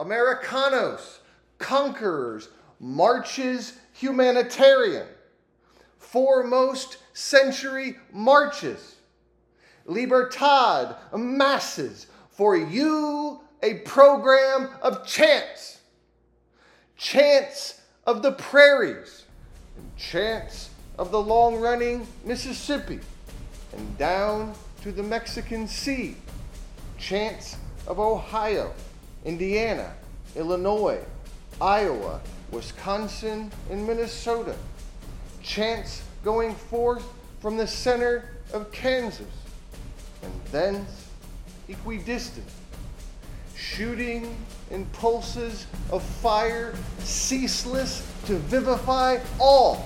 Americanos, conquerors, marches humanitarian, foremost century marches, libertad, masses, for you a program of chants, chants of the prairies, and chants of the long running Mississippi, and down to the Mexican Sea, chants of Ohio, Indiana, Illinois, Iowa, Wisconsin, and Minnesota, chants going forth from the center of Kansas, and thence equidistant, shooting in pulses of fire ceaseless to vivify all